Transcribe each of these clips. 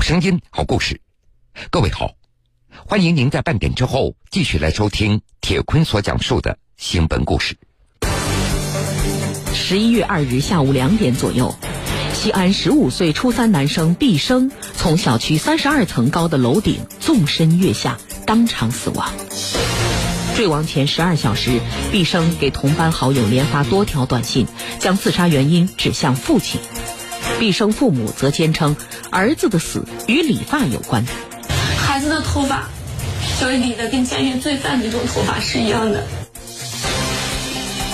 好声音，好故事。各位好，欢迎您在半点之后继续来收听铁坤所讲述的新闻故事。十一月二日下午两点左右，西安十五岁初三男生毕生从小区三十二层高的楼顶纵身跃下，当场死亡。坠亡前十二小时，毕生给同班好友连发多条短信，将自杀原因指向父亲。毕生父母则坚称，儿子的死与理发有关。孩子的头发就是理的跟监狱罪犯那种头发是一样的。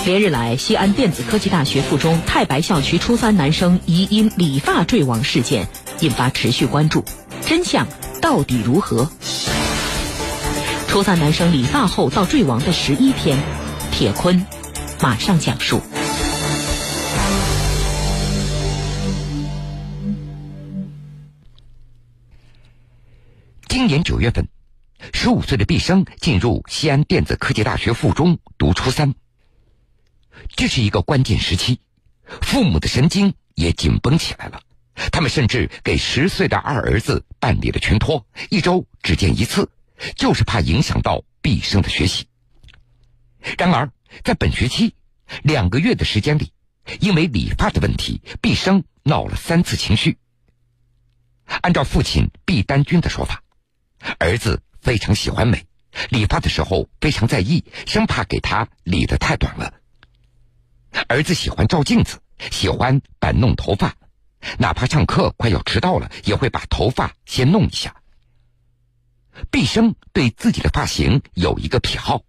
连日来，西安电子科技大学附中太白校区初三男生疑因理发坠亡事件引发持续关注，真相到底如何？初三男生理发后到坠亡的十一天，铁坤马上讲述。今年九月份，十五岁的毕生进入西安电子科技大学附中读初三。这是一个关键时期，父母的神经也紧绷起来了。他们甚至给十岁的二儿子办理了全托，一周只见一次，就是怕影响到毕生的学习。然而，在本学期两个月的时间里，因为理发的问题，毕生闹了三次情绪。按照父亲毕丹军的说法。儿子非常喜欢美，理发的时候非常在意，生怕给他理得太短了。儿子喜欢照镜子，喜欢摆弄头发，哪怕上课快要迟到了，也会把头发先弄一下。毕生对自己的发型有一个癖好，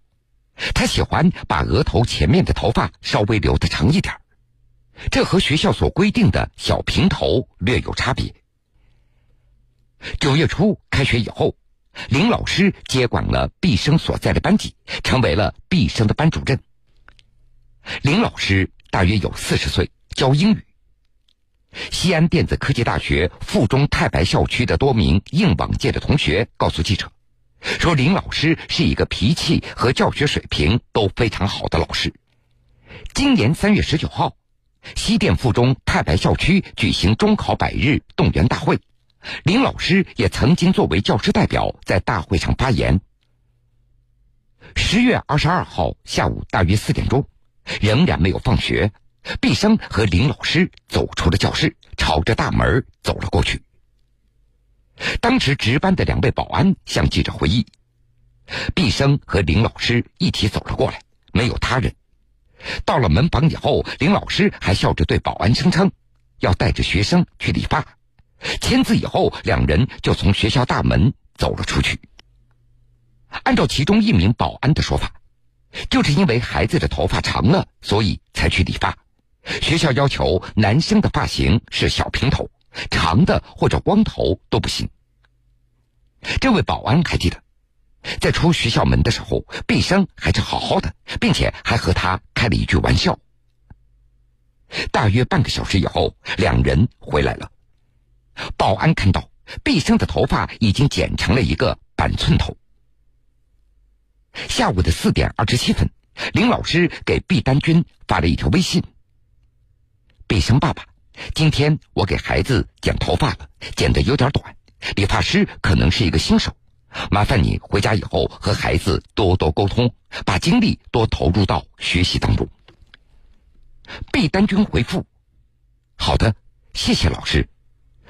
他喜欢把额头前面的头发稍微留得长一点，这和学校所规定的小平头略有差别。九月初开学以后，林老师接管了毕生所在的班级，成为了毕生的班主任。林老师大约有四十岁，教英语。西安电子科技大学附中太白校区的多名硬往届的同学告诉记者，说林老师是一个脾气和教学水平都非常好的老师。今年三月十九号，西电附中太白校区举行中考百日动员大会。林老师也曾经作为教师代表在大会上发言。十月二十二号下午大约四点钟，仍然没有放学，毕生和林老师走出了教室，朝着大门走了过去。当时值班的两位保安向记者回忆，毕生和林老师一起走了过来，没有他人。到了门房以后，林老师还笑着对保安声称，要带着学生去理发。签字以后，两人就从学校大门走了出去。按照其中一名保安的说法，就是因为孩子的头发长了，所以才去理发。学校要求男生的发型是小平头，长的或者光头都不行。这位保安还记得，在出学校门的时候，毕生还是好好的，并且还和他开了一句玩笑。大约半个小时以后，两人回来了。保安看到毕生的头发已经剪成了一个板寸头。下午的四点二十七分，林老师给毕丹军发了一条微信：“毕生爸爸，今天我给孩子剪头发了，剪得有点短，理发师可能是一个新手，麻烦你回家以后和孩子多多沟通，把精力多投入到学习当中。”毕丹军回复：“好的，谢谢老师。”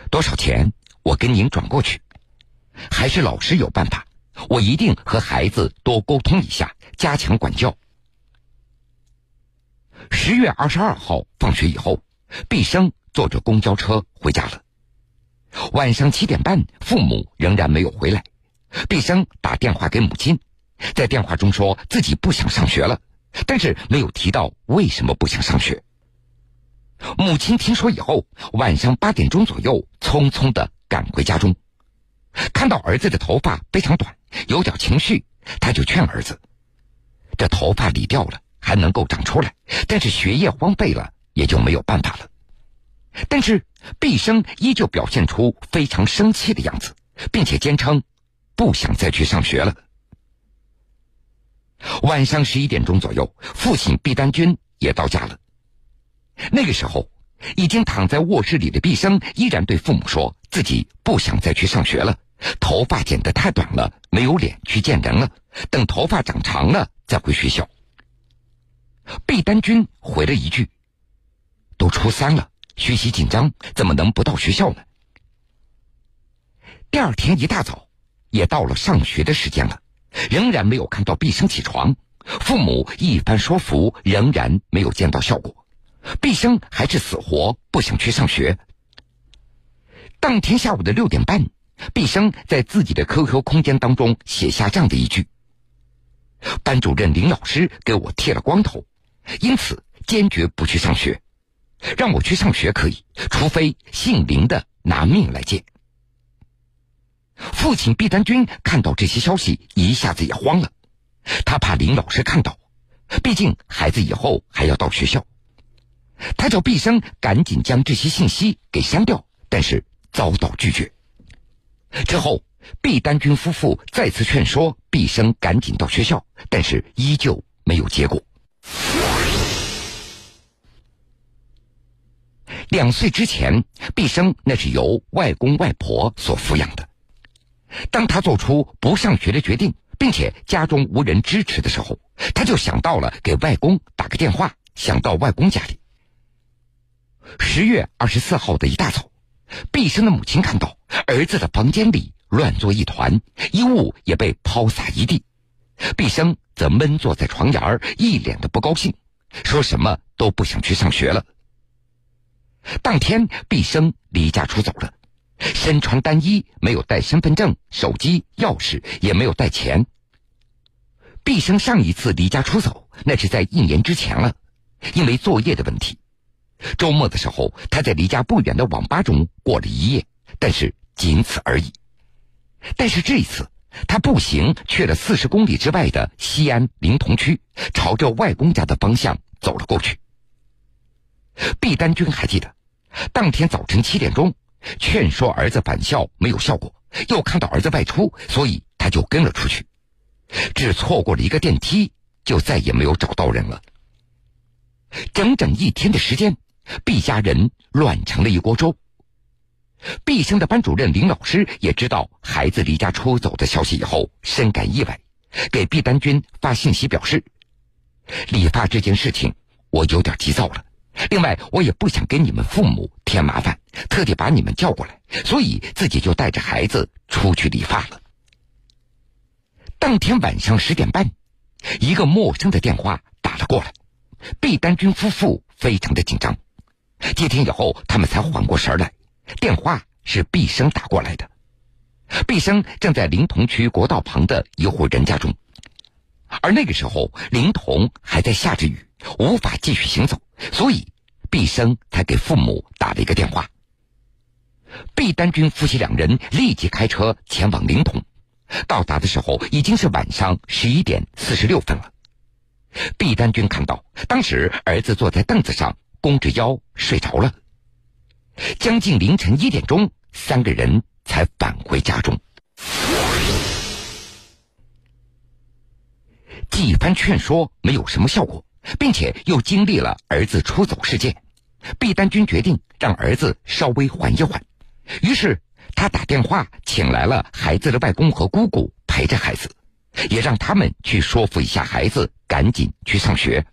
多少钱？我跟您转过去。还是老师有办法，我一定和孩子多沟通一下，加强管教。十月二十二号放学以后，毕生坐着公交车回家了。晚上七点半，父母仍然没有回来。毕生打电话给母亲，在电话中说自己不想上学了，但是没有提到为什么不想上学。母亲听说以后，晚上八点钟左右，匆匆的赶回家中，看到儿子的头发非常短，有点情绪，他就劝儿子：“这头发理掉了还能够长出来，但是学业荒废了也就没有办法了。”但是毕生依旧表现出非常生气的样子，并且坚称不想再去上学了。晚上十一点钟左右，父亲毕丹军也到家了。那个时候，已经躺在卧室里的毕生依然对父母说自己不想再去上学了，头发剪得太短了，没有脸去见人了，等头发长长了再回学校。毕丹君回了一句：“都初三了，学习紧张，怎么能不到学校呢？”第二天一大早，也到了上学的时间了，仍然没有看到毕生起床。父母一番说服，仍然没有见到效果。毕生还是死活不想去上学。当天下午的六点半，毕生在自己的 QQ 空间当中写下这样的一句：“班主任林老师给我剃了光头，因此坚决不去上学。让我去上学可以，除非姓林的拿命来见。”父亲毕丹军看到这些消息，一下子也慌了。他怕林老师看到，毕竟孩子以后还要到学校。他叫毕生赶紧将这些信息给删掉，但是遭到拒绝。之后，毕丹军夫妇再次劝说毕生赶紧到学校，但是依旧没有结果。两岁之前，毕生那是由外公外婆所抚养的。当他做出不上学的决定，并且家中无人支持的时候，他就想到了给外公打个电话，想到外公家里。十月二十四号的一大早，毕生的母亲看到儿子的房间里乱作一团，衣物也被抛洒一地，毕生则闷坐在床沿儿，一脸的不高兴，说什么都不想去上学了。当天，毕生离家出走了。身穿单衣，没有带身份证、手机、钥匙，也没有带钱。毕生上一次离家出走，那是在一年之前了，因为作业的问题。周末的时候，他在离家不远的网吧中过了一夜，但是仅此而已。但是这一次，他步行去了四十公里之外的西安临潼区，朝着外公家的方向走了过去。毕丹军还记得，当天早晨七点钟。劝说儿子返校没有效果，又看到儿子外出，所以他就跟了出去。只错过了一个电梯，就再也没有找到人了。整整一天的时间，毕家人乱成了一锅粥。毕生的班主任林老师也知道孩子离家出走的消息以后，深感意外，给毕丹军发信息表示：“理发这件事情，我有点急躁了。”另外，我也不想给你们父母添麻烦，特地把你们叫过来，所以自己就带着孩子出去理发了。当天晚上十点半，一个陌生的电话打了过来，毕丹军夫妇非常的紧张。接听以后，他们才缓过神来，电话是毕生打过来的。毕生正在临潼区国道旁的一户人家中，而那个时候临潼还在下着雨。无法继续行走，所以毕生才给父母打了一个电话。毕丹军夫妻两人立即开车前往临潼，到达的时候已经是晚上十一点四十六分了。毕丹军看到当时儿子坐在凳子上，弓着腰睡着了。将近凌晨一点钟，三个人才返回家中。几番劝说没有什么效果。并且又经历了儿子出走事件，毕丹军决定让儿子稍微缓一缓。于是他打电话请来了孩子的外公和姑姑陪着孩子，也让他们去说服一下孩子赶紧去上学。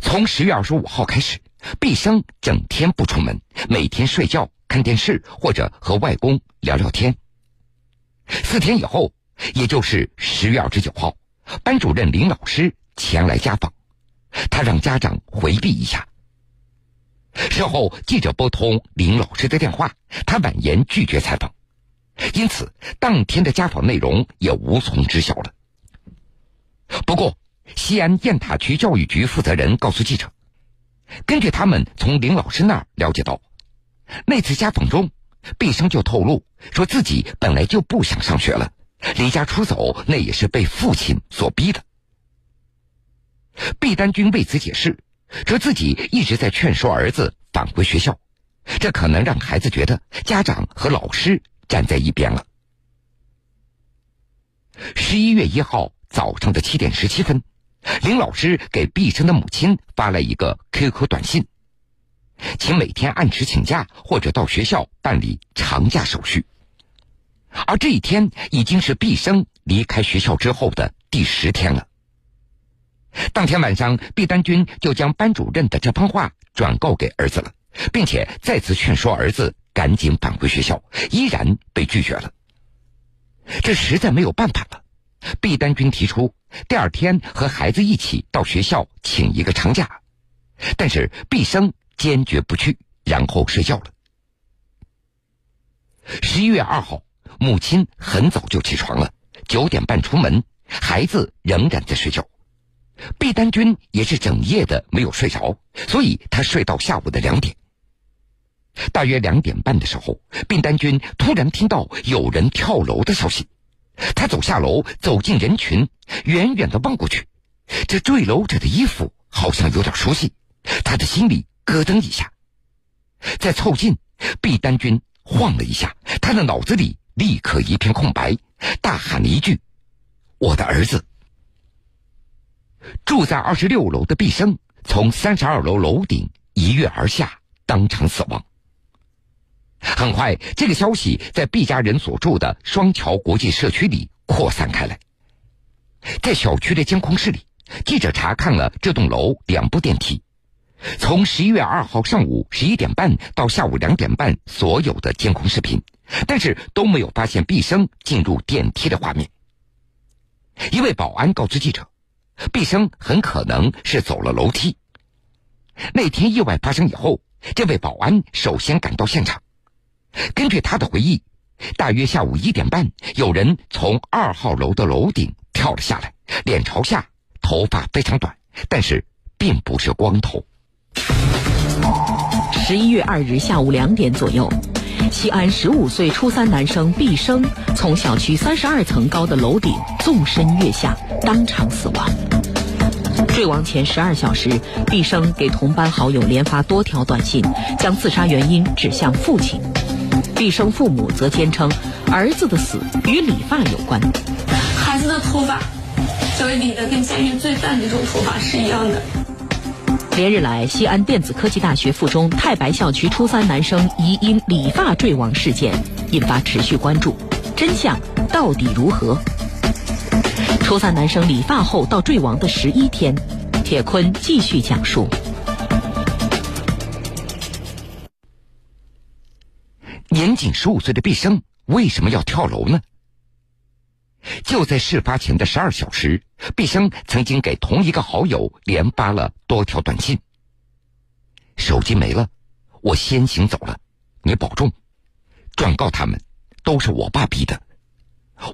从十月二十五号开始，毕生整天不出门，每天睡觉、看电视或者和外公聊聊天。四天以后，也就是十月二十九号，班主任林老师。前来家访，他让家长回避一下。事后，记者拨通林老师的电话，他婉言拒绝采访，因此当天的家访内容也无从知晓了。不过，西安雁塔区教育局负责人告诉记者，根据他们从林老师那儿了解到，那次家访中，毕生就透露说自己本来就不想上学了，离家出走那也是被父亲所逼的。毕丹军为此解释，说自己一直在劝说儿子返回学校，这可能让孩子觉得家长和老师站在一边了。十一月一号早上的七点十七分，林老师给毕生的母亲发来一个 QQ 短信，请每天按时请假或者到学校办理长假手续。而这一天已经是毕生离开学校之后的第十天了。当天晚上，毕丹军就将班主任的这番话转告给儿子了，并且再次劝说儿子赶紧返回学校，依然被拒绝了。这实在没有办法了，毕丹军提出第二天和孩子一起到学校请一个长假，但是毕生坚决不去，然后睡觉了。十一月二号。母亲很早就起床了，九点半出门，孩子仍然在睡觉。毕丹军也是整夜的没有睡着，所以他睡到下午的两点。大约两点半的时候，毕丹军突然听到有人跳楼的消息，他走下楼，走进人群，远远的望过去，这坠楼者的衣服好像有点熟悉，他的心里咯噔一下。再凑近，毕丹军晃了一下，他的脑子里。立刻一片空白，大喊了一句：“我的儿子！”住在二十六楼的毕生从三十二楼楼顶一跃而下，当场死亡。很快，这个消息在毕家人所住的双桥国际社区里扩散开来。在小区的监控室里，记者查看了这栋楼两部电梯，从十一月二号上午十一点半到下午两点半所有的监控视频。但是都没有发现毕生进入电梯的画面。一位保安告知记者，毕生很可能是走了楼梯。那天意外发生以后，这位保安首先赶到现场。根据他的回忆，大约下午一点半，有人从二号楼的楼顶跳了下来，脸朝下，头发非常短，但是并不是光头。十一月二日下午两点左右。西安十五岁初三男生毕生从小区三十二层高的楼顶纵身跃下，当场死亡。坠亡前十二小时，毕生给同班好友连发多条短信，将自杀原因指向父亲。毕生父母则坚称，儿子的死与理发有关。孩子的头发，小伟理的跟监狱罪犯那种头发是一样的。连日来，西安电子科技大学附中太白校区初三男生疑因理发坠亡事件引发持续关注，真相到底如何？初三男生理发后到坠亡的十一天，铁坤继续讲述。年仅十五岁的毕生为什么要跳楼呢？就在事发前的十二小时，毕生曾经给同一个好友连发了多条短信。手机没了，我先行走了，你保重。转告他们，都是我爸逼的。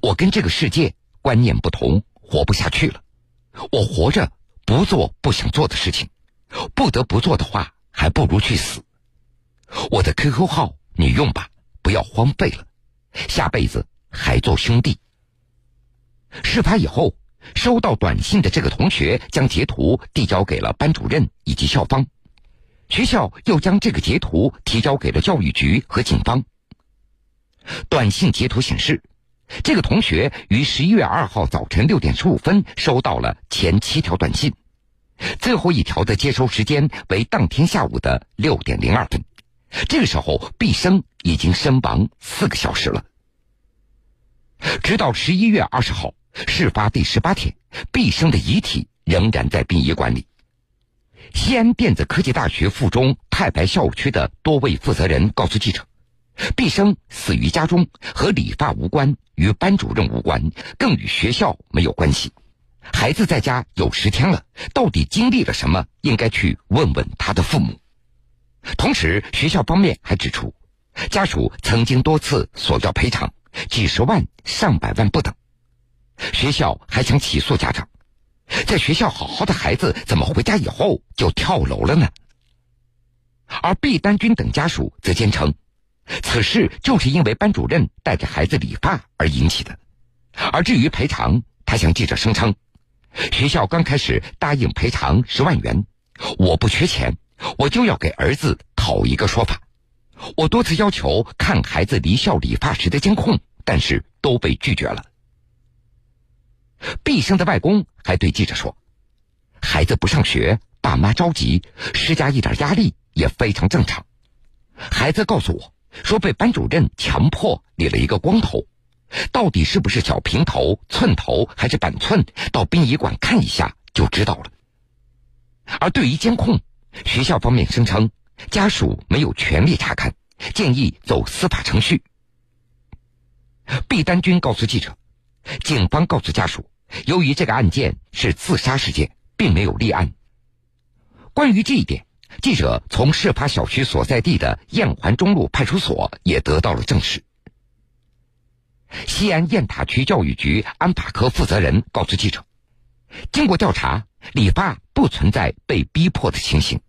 我跟这个世界观念不同，活不下去了。我活着不做不想做的事情，不得不做的话，还不如去死。我的 QQ 号你用吧，不要荒废了。下辈子还做兄弟。事发以后，收到短信的这个同学将截图递交给了班主任以及校方，学校又将这个截图提交给了教育局和警方。短信截图显示，这个同学于十一月二号早晨六点十五分收到了前七条短信，最后一条的接收时间为当天下午的六点零二分，这个时候毕生已经身亡四个小时了。直到十一月二十号。事发第十八天，毕生的遗体仍然在殡仪馆里。西安电子科技大学附中太白校区的多位负责人告诉记者，毕生死于家中，和理发无关，与班主任无关，更与学校没有关系。孩子在家有十天了，到底经历了什么？应该去问问他的父母。同时，学校方面还指出，家属曾经多次索要赔偿，几十万、上百万不等。学校还想起诉家长，在学校好好的孩子怎么回家以后就跳楼了呢？而毕丹军等家属则坚称，此事就是因为班主任带着孩子理发而引起的。而至于赔偿，他向记者声称，学校刚开始答应赔偿十万元，我不缺钱，我就要给儿子讨一个说法。我多次要求看孩子离校理发时的监控，但是都被拒绝了。毕生的外公还对记者说：“孩子不上学，爸妈着急，施加一点压力也非常正常。孩子告诉我说，被班主任强迫理了一个光头，到底是不是小平头、寸头还是板寸，到殡仪馆看一下就知道了。而对于监控，学校方面声称家属没有权利查看，建议走司法程序。毕丹军告诉记者，警方告诉家属，由于这个案件是自杀事件，并没有立案。关于这一点，记者从事发小区所在地的雁环中路派出所也得到了证实。西安雁塔区教育局安法科负责人告诉记者，经过调查，理发不存在被逼迫的情形，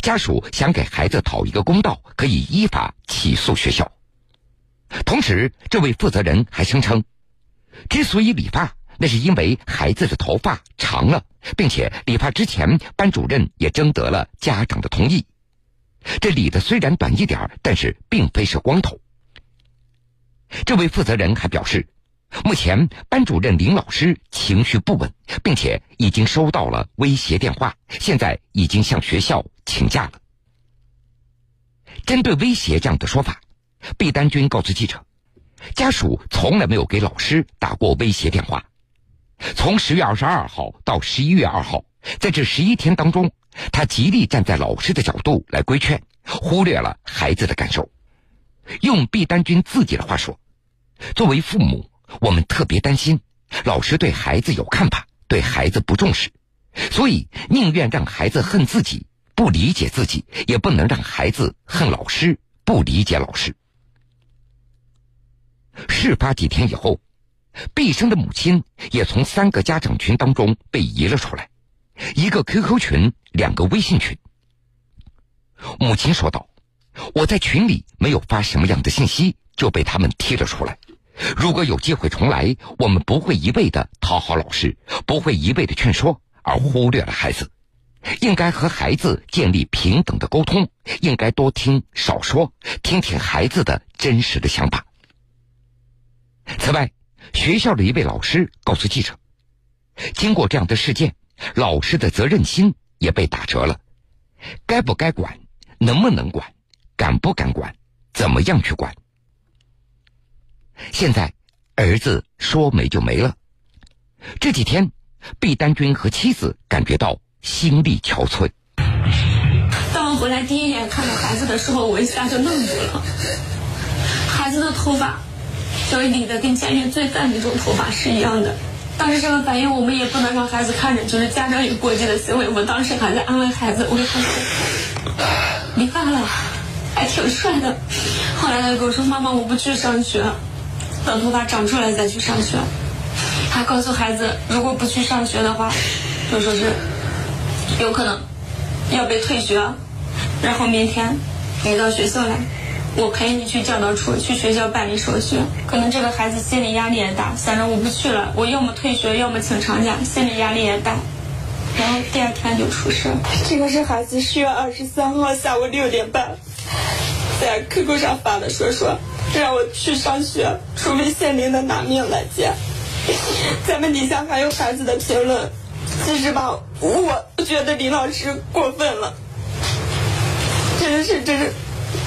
家属想给孩子讨一个公道，可以依法起诉学校。同时，这位负责人还声称，之所以理发，那是因为孩子的头发长了，并且理发之前，班主任也征得了家长的同意。这理的虽然短一点但是并非是光头。这位负责人还表示，目前班主任林老师情绪不稳，并且已经收到了威胁电话，现在已经向学校请假了。针对威胁这样的说法。毕丹军告诉记者，家属从来没有给老师打过威胁电话。从十月二十二号到十一月二号，在这十一天当中，他极力站在老师的角度来规劝，忽略了孩子的感受。用毕丹军自己的话说：“作为父母，我们特别担心老师对孩子有看法，对孩子不重视，所以宁愿让孩子恨自己，不理解自己，也不能让孩子恨老师，不理解老师。”事发几天以后，毕生的母亲也从三个家长群当中被移了出来，一个 QQ 群，两个微信群。母亲说道：“我在群里没有发什么样的信息，就被他们踢了出来。如果有机会重来，我们不会一味的讨好老师，不会一味的劝说，而忽略了孩子。应该和孩子建立平等的沟通，应该多听少说，听听孩子的真实的想法。”此外，学校的一位老师告诉记者，经过这样的事件，老师的责任心也被打折了。该不该管？能不能管？敢不敢管？怎么样去管？现在，儿子说没就没了。这几天，毕丹军和妻子感觉到心力憔悴。当我回来第一眼看到孩子的时候，我一下就愣住了。孩子的头发。小雨理的跟监狱罪犯那种头发是一样的。当时这个反应，我们也不能让孩子看着，就是家长有过激的行为。我当时还在安慰孩子，我说他说理发了，还挺帅的。后来他跟我说：“妈妈，我不去上学，等头发长出来再去上学。”他告诉孩子，如果不去上学的话，就说是有可能要被退学，然后明天你到学校来。我陪你去教导处，去学校办理手续。可能这个孩子心理压力也大，想着我不去了，我要么退学，要么请长假，心理压力也大。然后第二天就出事。这个是孩子十月二十三号下午六点半在 QQ 上发的，说说让我去上学，除非县令的拿命来接。咱们底下还有孩子的评论，其实吧，我觉得李老师过分了，真是，真是。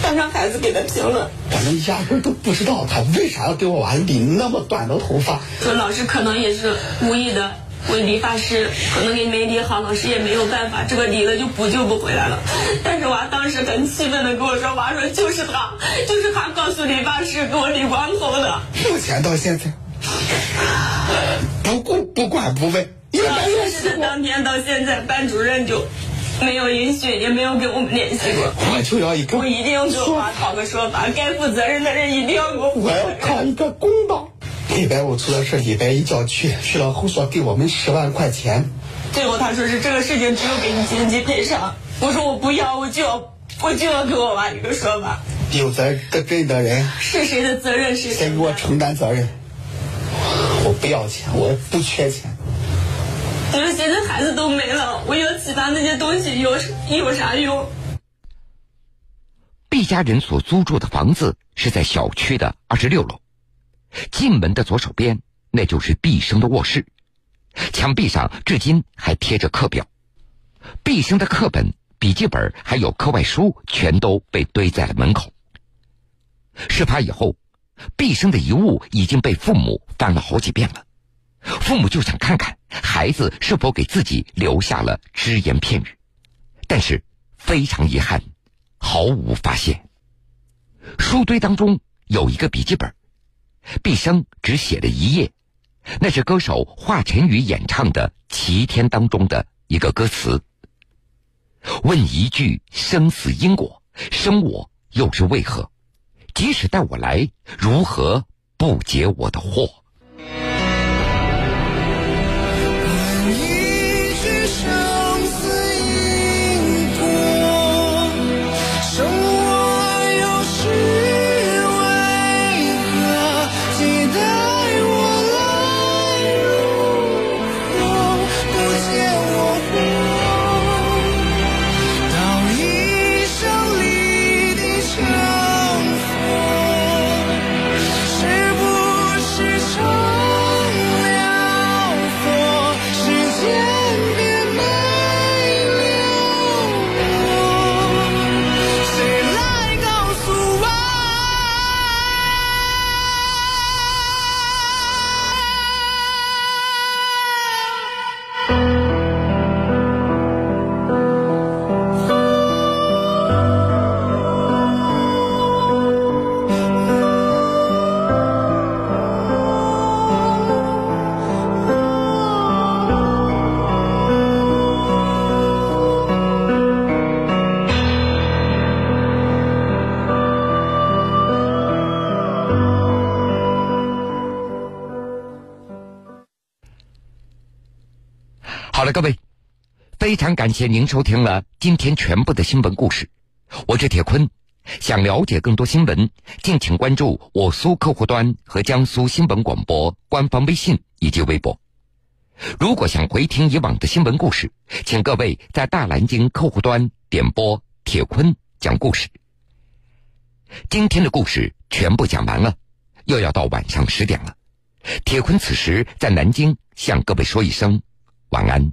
当上孩子给的评论，我们压根都不知道他为啥要给我娃理那么短的头发。说老师可能也是无意的，为理发师可能给没理好，老师也没有办法，这个理了就补救不回来了。但是娃当时很气愤的跟我说：“娃说就是他，就是他告诉理发师给我理光头的。”目前到现在，不顾不管不问。老师的当天到现在，班主任就。没有允许，也没有跟我们联系过。我就要一个，我一定要给我妈讨个说法。该负责任的人一定要给我。我要讨一个公道。礼拜五出了事，礼拜一叫去，去了后说给我们十万块钱。最后他说是这个事情只有给你经济赔偿。我说我不要，我就要我就要给我妈一个说法。有责任的人是谁的责任是谁给我承担责任。我不要钱，我不缺钱。就是现在孩子都没了，我要其他那些东西有有啥用？毕家人所租住的房子是在小区的二十六楼，进门的左手边那就是毕生的卧室，墙壁上至今还贴着课表，毕生的课本笔记本还有课外书全都被堆在了门口。事发以后，毕生的遗物已经被父母翻了好几遍了，父母就想看看孩子是否给自己留下了只言片语，但是非常遗憾，毫无发现。书堆当中有一个笔记本，毕生只写了一页，那是歌手华晨宇演唱的《齐天》当中的一个歌词。问一句生死因果，生我又是为何？即使带我来，如何不解我的惑？非常感谢您收听了今天全部的新闻故事。我是铁坤，想了解更多新闻，敬请关注我苏客户端和江苏新闻广播官方微信以及微博。如果想回听以往的新闻故事，请各位在大南京客户端点播铁坤讲故事。今天的故事全部讲完了，又要到晚上十点了。铁坤此时在南京，向各位说一声。晚安。